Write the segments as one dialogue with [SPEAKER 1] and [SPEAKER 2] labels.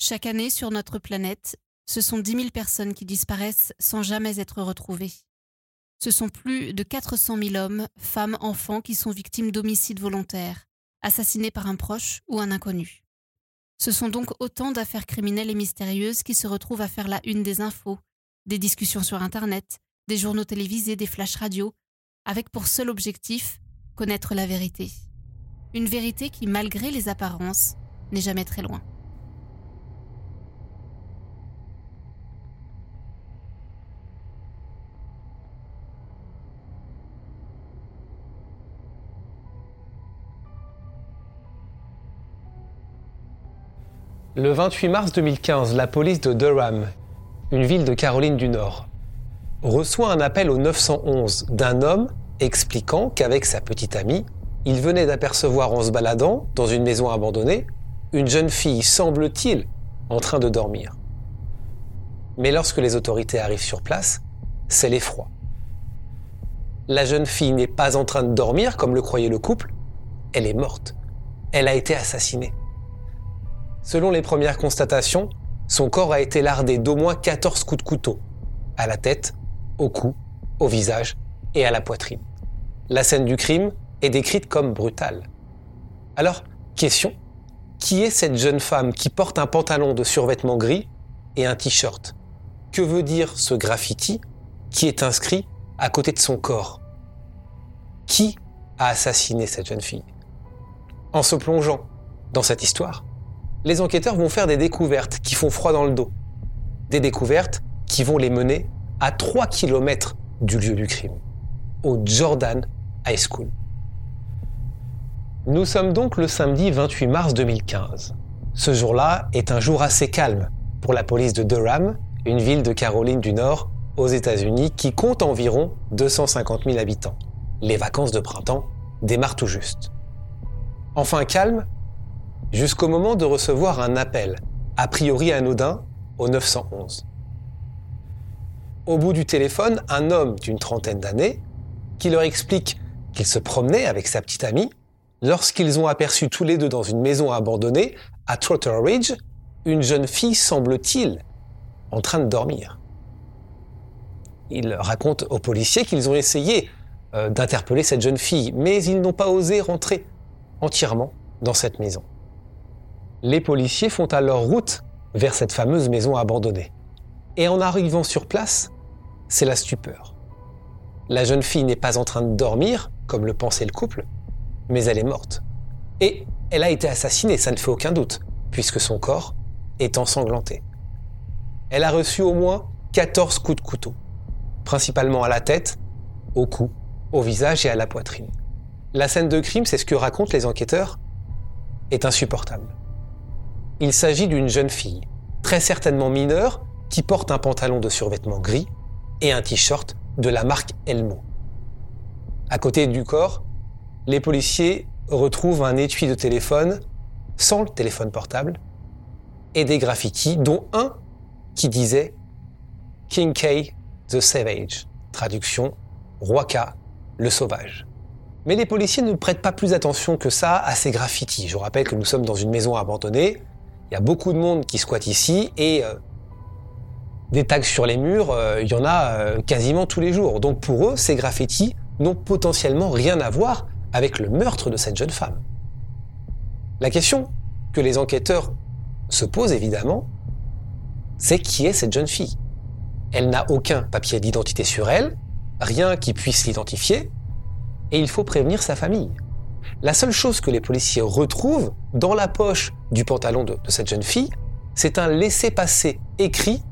[SPEAKER 1] Chaque année sur notre planète, ce sont 10 000 personnes qui disparaissent sans jamais être retrouvées. Ce sont plus de 400 000 hommes, femmes, enfants qui sont victimes d'homicides volontaires, assassinés par un proche ou un inconnu. Ce sont donc autant d'affaires criminelles et mystérieuses qui se retrouvent à faire la une des infos, des discussions sur Internet, des journaux télévisés, des flashs radio, avec pour seul objectif connaître la vérité. Une vérité qui, malgré les apparences, n'est jamais très loin.
[SPEAKER 2] Le 28 mars 2015, la police de Durham, une ville de Caroline du Nord, reçoit un appel au 911 d'un homme expliquant qu'avec sa petite amie, il venait d'apercevoir en se baladant dans une maison abandonnée une jeune fille, semble-t-il, en train de dormir. Mais lorsque les autorités arrivent sur place, c'est l'effroi. La jeune fille n'est pas en train de dormir comme le croyait le couple, elle est morte. Elle a été assassinée. Selon les premières constatations, son corps a été lardé d'au moins 14 coups de couteau, à la tête, au cou, au visage et à la poitrine. La scène du crime est décrite comme brutale. Alors, question, qui est cette jeune femme qui porte un pantalon de survêtement gris et un t-shirt? Que veut dire ce graffiti qui est inscrit à côté de son corps? Qui a assassiné cette jeune fille? En se plongeant dans cette histoire, les enquêteurs vont faire des découvertes qui font froid dans le dos. Des découvertes qui vont les mener à 3 km du lieu du crime, au Jordan High School. Nous sommes donc le samedi 28 mars 2015. Ce jour-là est un jour assez calme pour la police de Durham, une ville de Caroline du Nord aux États-Unis qui compte environ 250 000 habitants. Les vacances de printemps démarrent tout juste. Enfin calme, jusqu'au moment de recevoir un appel, a priori anodin, au 911. Au bout du téléphone, un homme d'une trentaine d'années, qui leur explique qu'il se promenait avec sa petite amie, lorsqu'ils ont aperçu tous les deux dans une maison abandonnée, à Trotter Ridge, une jeune fille, semble-t-il, en train de dormir. Il raconte aux policiers qu'ils ont essayé euh, d'interpeller cette jeune fille, mais ils n'ont pas osé rentrer entièrement dans cette maison. Les policiers font alors route vers cette fameuse maison abandonnée. Et en arrivant sur place, c'est la stupeur. La jeune fille n'est pas en train de dormir, comme le pensait le couple, mais elle est morte. Et elle a été assassinée, ça ne fait aucun doute, puisque son corps est ensanglanté. Elle a reçu au moins 14 coups de couteau, principalement à la tête, au cou, au visage et à la poitrine. La scène de crime, c'est ce que racontent les enquêteurs, est insupportable. Il s'agit d'une jeune fille, très certainement mineure, qui porte un pantalon de survêtement gris et un t-shirt de la marque Elmo. À côté du corps, les policiers retrouvent un étui de téléphone sans le téléphone portable et des graffitis, dont un qui disait King K the Savage, traduction Roi K le sauvage. Mais les policiers ne prêtent pas plus attention que ça à ces graffitis. Je rappelle que nous sommes dans une maison abandonnée, il y a beaucoup de monde qui squatte ici et euh, des tags sur les murs, euh, il y en a euh, quasiment tous les jours. Donc pour eux, ces graffitis n'ont potentiellement rien à voir avec le meurtre de cette jeune femme. La question que les enquêteurs se posent évidemment, c'est qui est cette jeune fille? Elle n'a aucun papier d'identité sur elle, rien qui puisse l'identifier, et il faut prévenir sa famille. La seule chose que les policiers retrouvent dans la poche du pantalon de, cette jeune fille, c'est un laissez-passer écrit,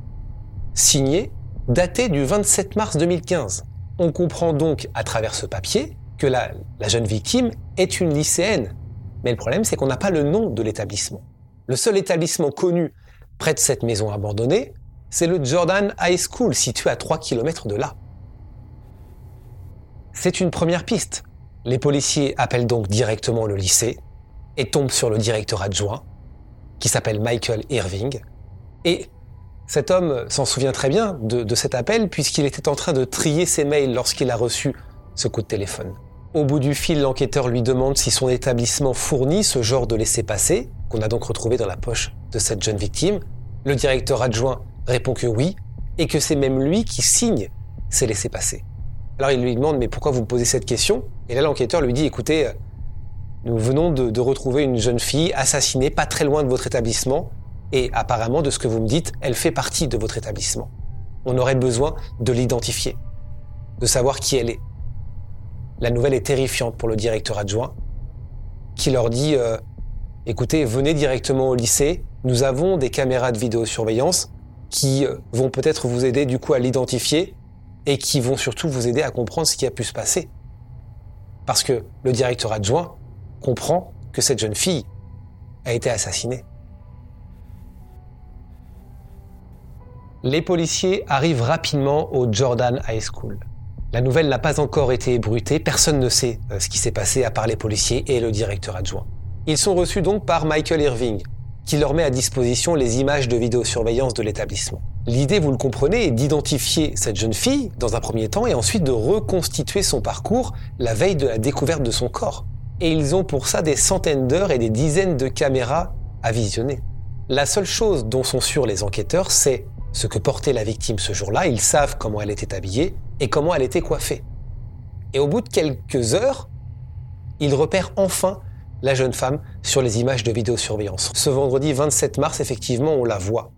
[SPEAKER 2] signé, daté du 27 mars 2015. On comprend donc à travers ce papier que la, la jeune victime est une lycéenne. Mais le problème, c'est qu'on n'a pas le nom de l'établissement. Le seul établissement connu près de cette maison abandonnée, c'est le Jordan High School, situé à 3 km de là. C'est une première piste. Les policiers appellent donc directement le lycée et tombent sur le directeur adjoint, qui s'appelle Michael Irving. Et cet homme s'en souvient très bien de, cet appel puisqu'il était en train de trier ses mails lorsqu'il a reçu ce coup de téléphone. Au bout du fil, l'enquêteur lui demande si son établissement fournit ce genre de laissez-passer, qu'on a donc retrouvé dans la poche de cette jeune victime. Le directeur adjoint répond que oui, et que c'est même lui qui signe ces laissés-passer. Alors il lui demande mais pourquoi vous me posez cette question? Et là l'enquêteur lui dit écoutez, nous venons de, de, retrouver une jeune fille assassinée pas très loin de votre établissement, et apparemment de ce que vous me dites, elle fait partie de votre établissement. On aurait besoin de l'identifier, de savoir qui elle est. La nouvelle est terrifiante pour le directeur adjoint, qui leur dit euh, écoutez, venez directement au lycée, nous avons des caméras de vidéosurveillance qui euh, vont peut-être vous aider du coup à l'identifier et qui vont surtout vous aider à comprendre ce qui a pu se passer. Parce que le directeur adjoint comprend que cette jeune fille a été assassinée. Les policiers arrivent rapidement au Jordan High School. La nouvelle n'a pas encore été ébruitée, personne ne sait euh, ce qui s'est passé à part les policiers et le directeur adjoint. Ils sont reçus donc par Michael Irving, qui leur met à disposition les images de vidéosurveillance de l'établissement. L'idée, vous le comprenez, est d'identifier cette jeune fille dans un premier temps et ensuite de reconstituer son parcours la veille de la découverte de son corps. Et ils ont pour ça des centaines d'heures et des dizaines de caméras à visionner. La seule chose dont sont sûrs les enquêteurs, c'est ce que portait la victime ce jour-là, ils savent comment elle était habillée et comment elle était coiffée. Et au bout de quelques heures, ils repèrent enfin la jeune femme sur les images de vidéosurveillance. Ce vendredi 27 mars, effectivement, on la voit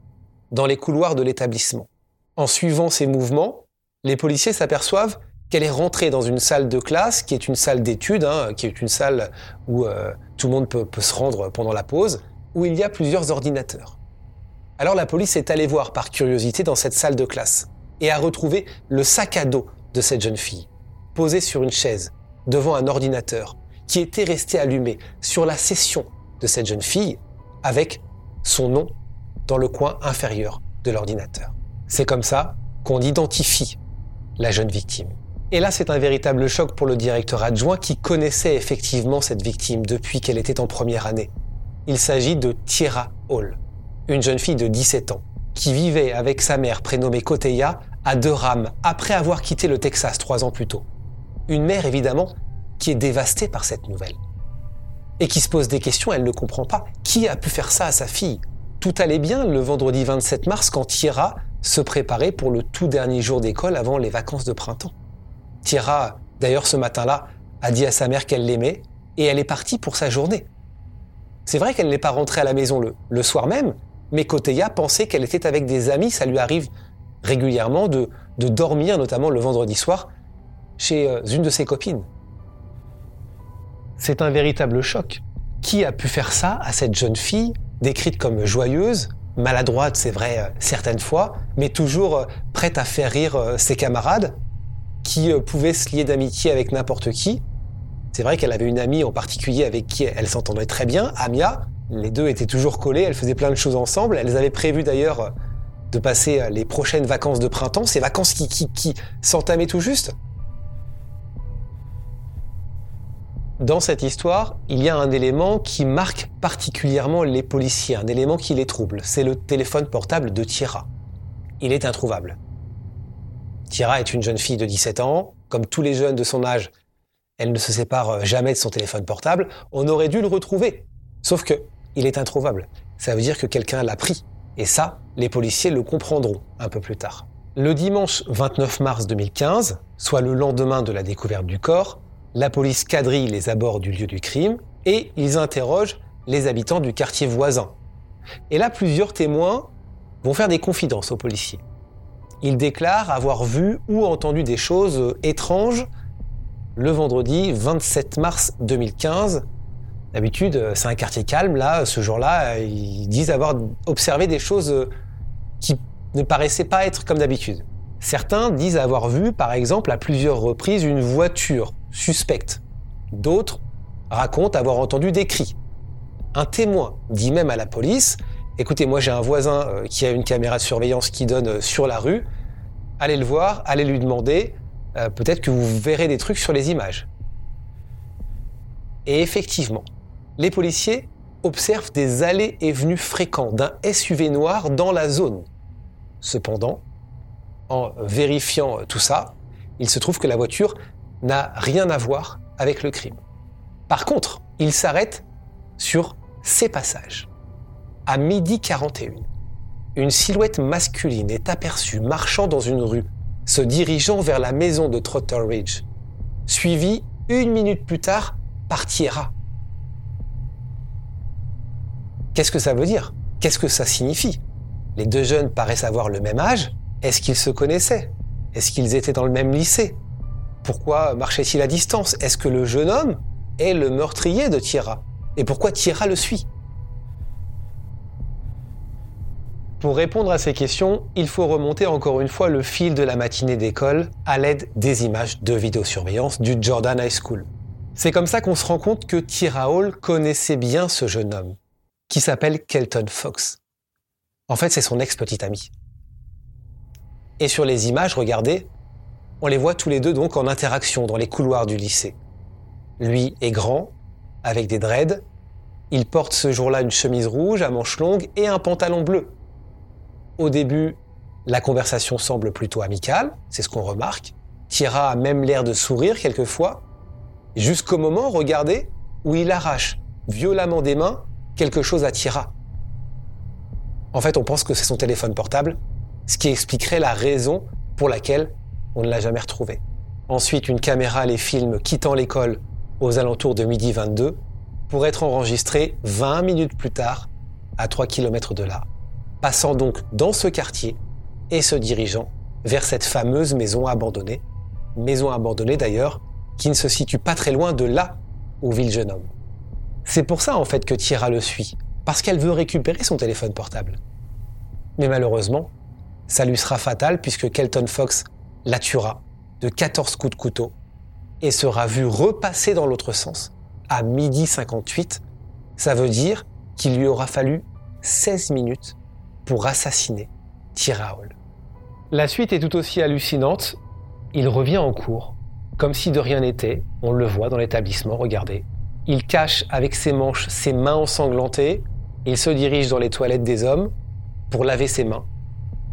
[SPEAKER 2] dans les couloirs de l'établissement. En suivant ses mouvements, les policiers s'aperçoivent qu'elle est rentrée dans une salle de classe, qui est une salle d'études, hein, qui est une salle où euh, tout le monde peut, peut se rendre pendant la pause, où il y a plusieurs ordinateurs. Alors la police est allée voir par curiosité dans cette salle de classe et a retrouvé le sac à dos de cette jeune fille, posé sur une chaise, devant un ordinateur, qui était resté allumé sur la session de cette jeune fille, avec son nom dans le coin inférieur de l'ordinateur. C'est comme ça qu'on identifie la jeune victime. Et là, c'est un véritable choc pour le directeur adjoint qui connaissait effectivement cette victime depuis qu'elle était en première année. Il s'agit de Tierra Hall, une jeune fille de 17 ans, qui vivait avec sa mère prénommée Koteya à Durham après avoir quitté le Texas trois ans plus tôt. Une mère évidemment qui est dévastée par cette nouvelle. Et qui se pose des questions, elle ne comprend pas. Qui a pu faire ça à sa fille Tout allait bien le vendredi 27 mars quand Tierra se préparait pour le tout dernier jour d'école avant les vacances de printemps. Tierra, d'ailleurs ce matin-là, a dit à sa mère qu'elle l'aimait et elle est partie pour sa journée. C'est vrai qu'elle n'est pas rentrée à la maison le, soir même, mais Koteya pensait qu'elle était avec des amis, ça lui arrive régulièrement de, de dormir, notamment le vendredi soir, chez euh, une de ses copines. C'est un véritable choc. Qui a pu faire ça à cette jeune fille, décrite comme joyeuse, maladroite, c'est vrai, euh, certaines fois, mais toujours euh, prête à faire rire ses camarades, qui pouvait se lier d'amitié avec n'importe qui. C'est vrai qu'elle avait une amie en particulier avec qui elle s'entendait très bien, Amia, les deux étaient toujours collés, elles faisaient plein de choses ensemble. Elles avaient prévu d'ailleurs de passer les prochaines vacances de printemps, ces vacances qui, qui, qui s'entamaient tout juste. Dans cette histoire, il y a un élément qui marque particulièrement les policiers, un élément qui les trouble. C'est le téléphone portable de Tira. Il est introuvable. Tira est une jeune fille de 17 ans. Comme tous les jeunes de son âge, elle ne se sépare jamais de son téléphone portable. On aurait dû le retrouver. Sauf que il est introuvable. Ça veut dire que quelqu'un l'a pris. Et ça, les policiers le comprendront un peu plus tard. Le dimanche 29 mars 2015, soit le lendemain de la découverte du corps, la police quadrille les abords du lieu du crime et ils interrogent les habitants du quartier voisin. Et là, plusieurs témoins vont faire des confidences aux policiers. Ils déclarent avoir vu ou entendu des choses étranges le vendredi 27 mars 2015 D'habitude, c'est un quartier calme. Là, ce jour-là, ils disent avoir observé des choses qui ne paraissaient pas être comme d'habitude. Certains disent avoir vu, par exemple, à plusieurs reprises une voiture suspecte. D'autres racontent avoir entendu des cris. Un témoin dit même à la police, écoutez, moi j'ai un voisin qui a une caméra de surveillance qui donne sur la rue, allez le voir, allez lui demander, peut-être que vous verrez des trucs sur les images. Et effectivement, les policiers observent des allées et venues fréquents d'un SUV noir dans la zone. Cependant, en vérifiant tout ça, il se trouve que la voiture n'a rien à voir avec le crime. Par contre, ils s'arrêtent sur ces passages. À midi 41, une silhouette masculine est aperçue marchant dans une rue, se dirigeant vers la maison de Trotter Ridge, suivie une minute plus tard par Tierra. Qu'est-ce que ça veut dire? Qu'est-ce que ça signifie? Les deux jeunes paraissent avoir le même âge? Est-ce qu'ils se connaissaient? Est-ce qu'ils étaient dans le même lycée? Pourquoi marchait-il à distance? Est-ce que le jeune homme est le meurtrier de Tierra Et pourquoi Tierra le suit? Pour répondre à ces questions, il faut remonter encore une fois le fil de la matinée d'école à l'aide des images de vidéosurveillance du Jordan High School. C'est comme ça qu'on se rend compte que Tira Hall connaissait bien ce jeune homme, qui s'appelle Kelton Fox. En fait, c'est son ex-petit ami. Et sur les images, regardez, on les voit tous les deux donc en interaction dans les couloirs du lycée. Lui est grand, avec des dreads. Il porte ce jour-là une chemise rouge à manches longues et un pantalon bleu. Au début, la conversation semble plutôt amicale, c'est ce qu'on remarque. Tira a même l'air de sourire quelquefois, jusqu'au moment, regardez, où il arrache violemment des mains quelque chose à Tira. En fait, on pense que c'est son téléphone portable, ce qui expliquerait la raison pour laquelle on ne l'a jamais retrouvé. Ensuite, une caméra les films quittant l'école aux alentours de midi 22 pour être enregistrée 20 minutes plus tard à 3 km de là passant donc dans ce quartier et se dirigeant vers cette fameuse maison abandonnée, maison abandonnée d'ailleurs, qui ne se situe pas très loin de là où vit le jeune homme. C'est pour ça en fait que Tira le suit, parce qu'elle veut récupérer son téléphone portable. Mais malheureusement, ça lui sera fatal puisque Kelton Fox la tuera de 14 coups de couteau et sera vu repasser dans l'autre sens à midi 58. Ça veut dire qu'il lui aura fallu 16 minutes pour assassiner Tiraol. La suite est tout aussi hallucinante. Il revient en cours, comme si de rien n'était. On le voit dans l'établissement, regardez. Il cache avec ses manches ses mains ensanglantées. Il se dirige dans les toilettes des hommes pour laver ses mains.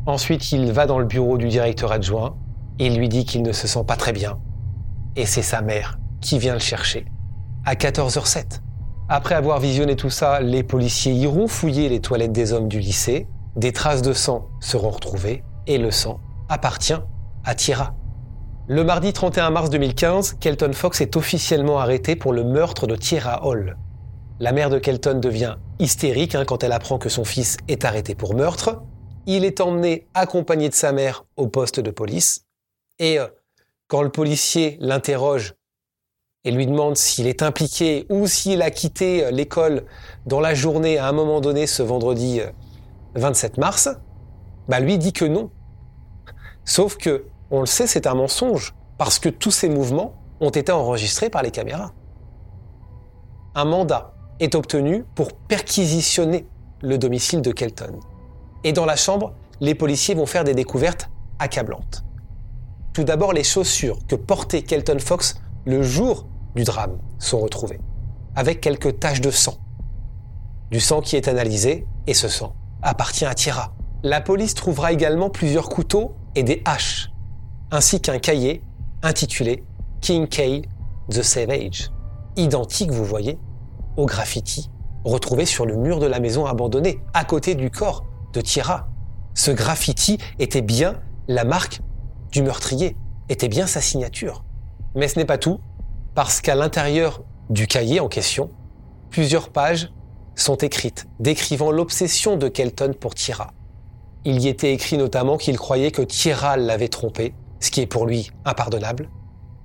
[SPEAKER 2] Ensuite, il va dans le bureau du directeur adjoint. Il lui dit qu'il ne se sent pas très bien. Et c'est sa mère qui vient le chercher. À 14h07. Après avoir visionné tout ça, les policiers iront fouiller les toilettes des hommes du lycée des traces de sang seront retrouvées et le sang appartient à Tira. Le mardi 31 mars 2015, Kelton Fox est officiellement arrêté pour le meurtre de Tira Hall. La mère de Kelton devient hystérique hein, quand elle apprend que son fils est arrêté pour meurtre. Il est emmené accompagné de sa mère au poste de police. Et euh, quand le policier l'interroge et lui demande s'il est impliqué ou s'il a quitté euh, l'école dans la journée à un moment donné ce vendredi euh, 27 mars, bah lui dit que non. Sauf que, on le sait, c'est un mensonge, parce que tous ces mouvements ont été enregistrés par les caméras. Un mandat est obtenu pour perquisitionner le domicile de Kelton. Et dans la chambre, les policiers vont faire des découvertes accablantes. Tout d'abord, les chaussures que portait Kelton Fox le jour du drame sont retrouvées, avec quelques taches de sang. Du sang qui est analysé, et ce sang appartient à Tira. La police trouvera également plusieurs couteaux et des haches, ainsi qu'un cahier intitulé King K The Savage, identique, vous voyez, au graffiti retrouvé sur le mur de la maison abandonnée, à côté du corps de Tira. Ce graffiti était bien la marque du meurtrier, était bien sa signature. Mais ce n'est pas tout, parce qu'à l'intérieur du cahier en question, plusieurs pages sont écrites, décrivant l'obsession de Kelton pour Tira. Il y était écrit notamment qu'il croyait que Tira l'avait trompé, ce qui est pour lui impardonnable.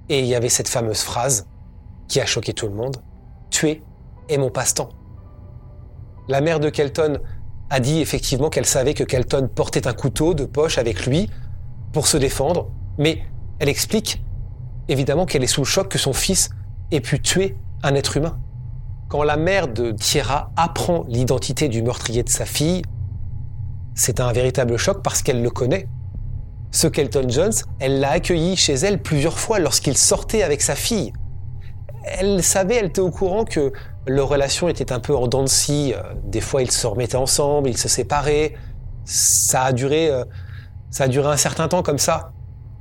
[SPEAKER 2] Et il y avait cette fameuse phrase qui a choqué tout le monde Tuer est mon passe-temps. La mère de Kelton a dit effectivement qu'elle savait que Kelton portait un couteau de poche avec lui pour se défendre, mais elle explique évidemment qu'elle est sous le choc que son fils ait pu tuer un être humain. Quand la mère de Tierra apprend l'identité du meurtrier de sa fille, c'est un véritable choc parce qu'elle le connaît. Ce Kelton Jones, elle l'a accueilli chez elle plusieurs fois lorsqu'il sortait avec sa fille. Elle savait, elle était au courant que leur relation était un peu en dents de scie. Des fois, ils se remettaient ensemble, ils se séparaient. Ça a duré, euh, ça a duré un certain temps comme ça.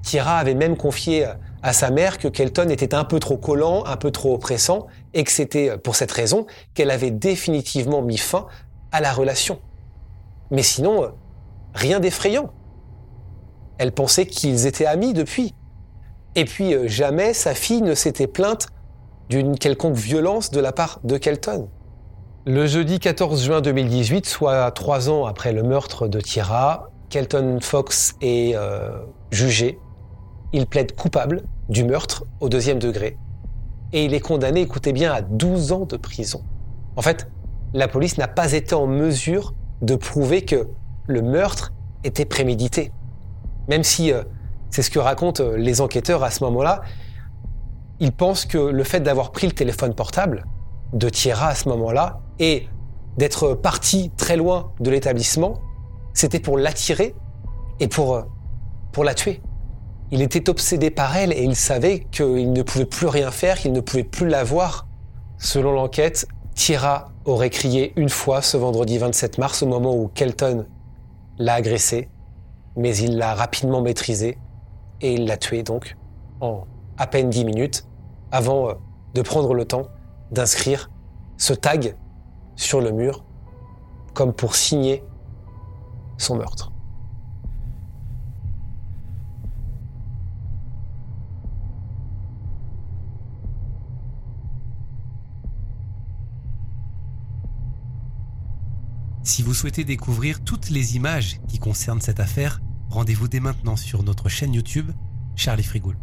[SPEAKER 2] Tira avait même confié à sa mère que Kelton était un peu trop collant, un peu trop oppressant, et que c'était pour cette raison qu'elle avait définitivement mis fin à la relation. Mais sinon, euh, rien d'effrayant. Elle pensait qu'ils étaient amis depuis. Et puis euh, jamais sa fille ne s'était plainte d'une quelconque violence de la part de Kelton. Le jeudi 14 juin 2018, soit trois ans après le meurtre de Tira, Kelton Fox est euh, jugé. Il plaide coupable du meurtre au deuxième degré. Et il est condamné, écoutez bien, à 12 ans de prison. En fait, la police n'a pas été en mesure de prouver que le meurtre était prémédité. Même si euh, c'est ce que racontent euh, les enquêteurs à ce moment-là, ils pensent que le fait d'avoir pris le téléphone portable de Tierra à ce moment-là et d'être parti très loin de l'établissement, c'était pour l'attirer et pour, euh, pour la tuer. Il était obsédé par elle et il savait qu'il ne pouvait plus rien faire, qu'il ne pouvait plus la voir. Selon l'enquête, Tira aurait crié une fois ce vendredi 27 mars au moment où Kelton l'a agressé, mais il l'a rapidement maîtrisé et il l'a tué donc en à peine 10 minutes avant euh, de prendre le temps d'inscrire ce tag sur le mur comme pour signer son meurtre.
[SPEAKER 3] Si vous souhaitez découvrir toutes les images qui concernent cette affaire, rendez-vous dès maintenant sur notre chaîne YouTube Charlie Frigoul.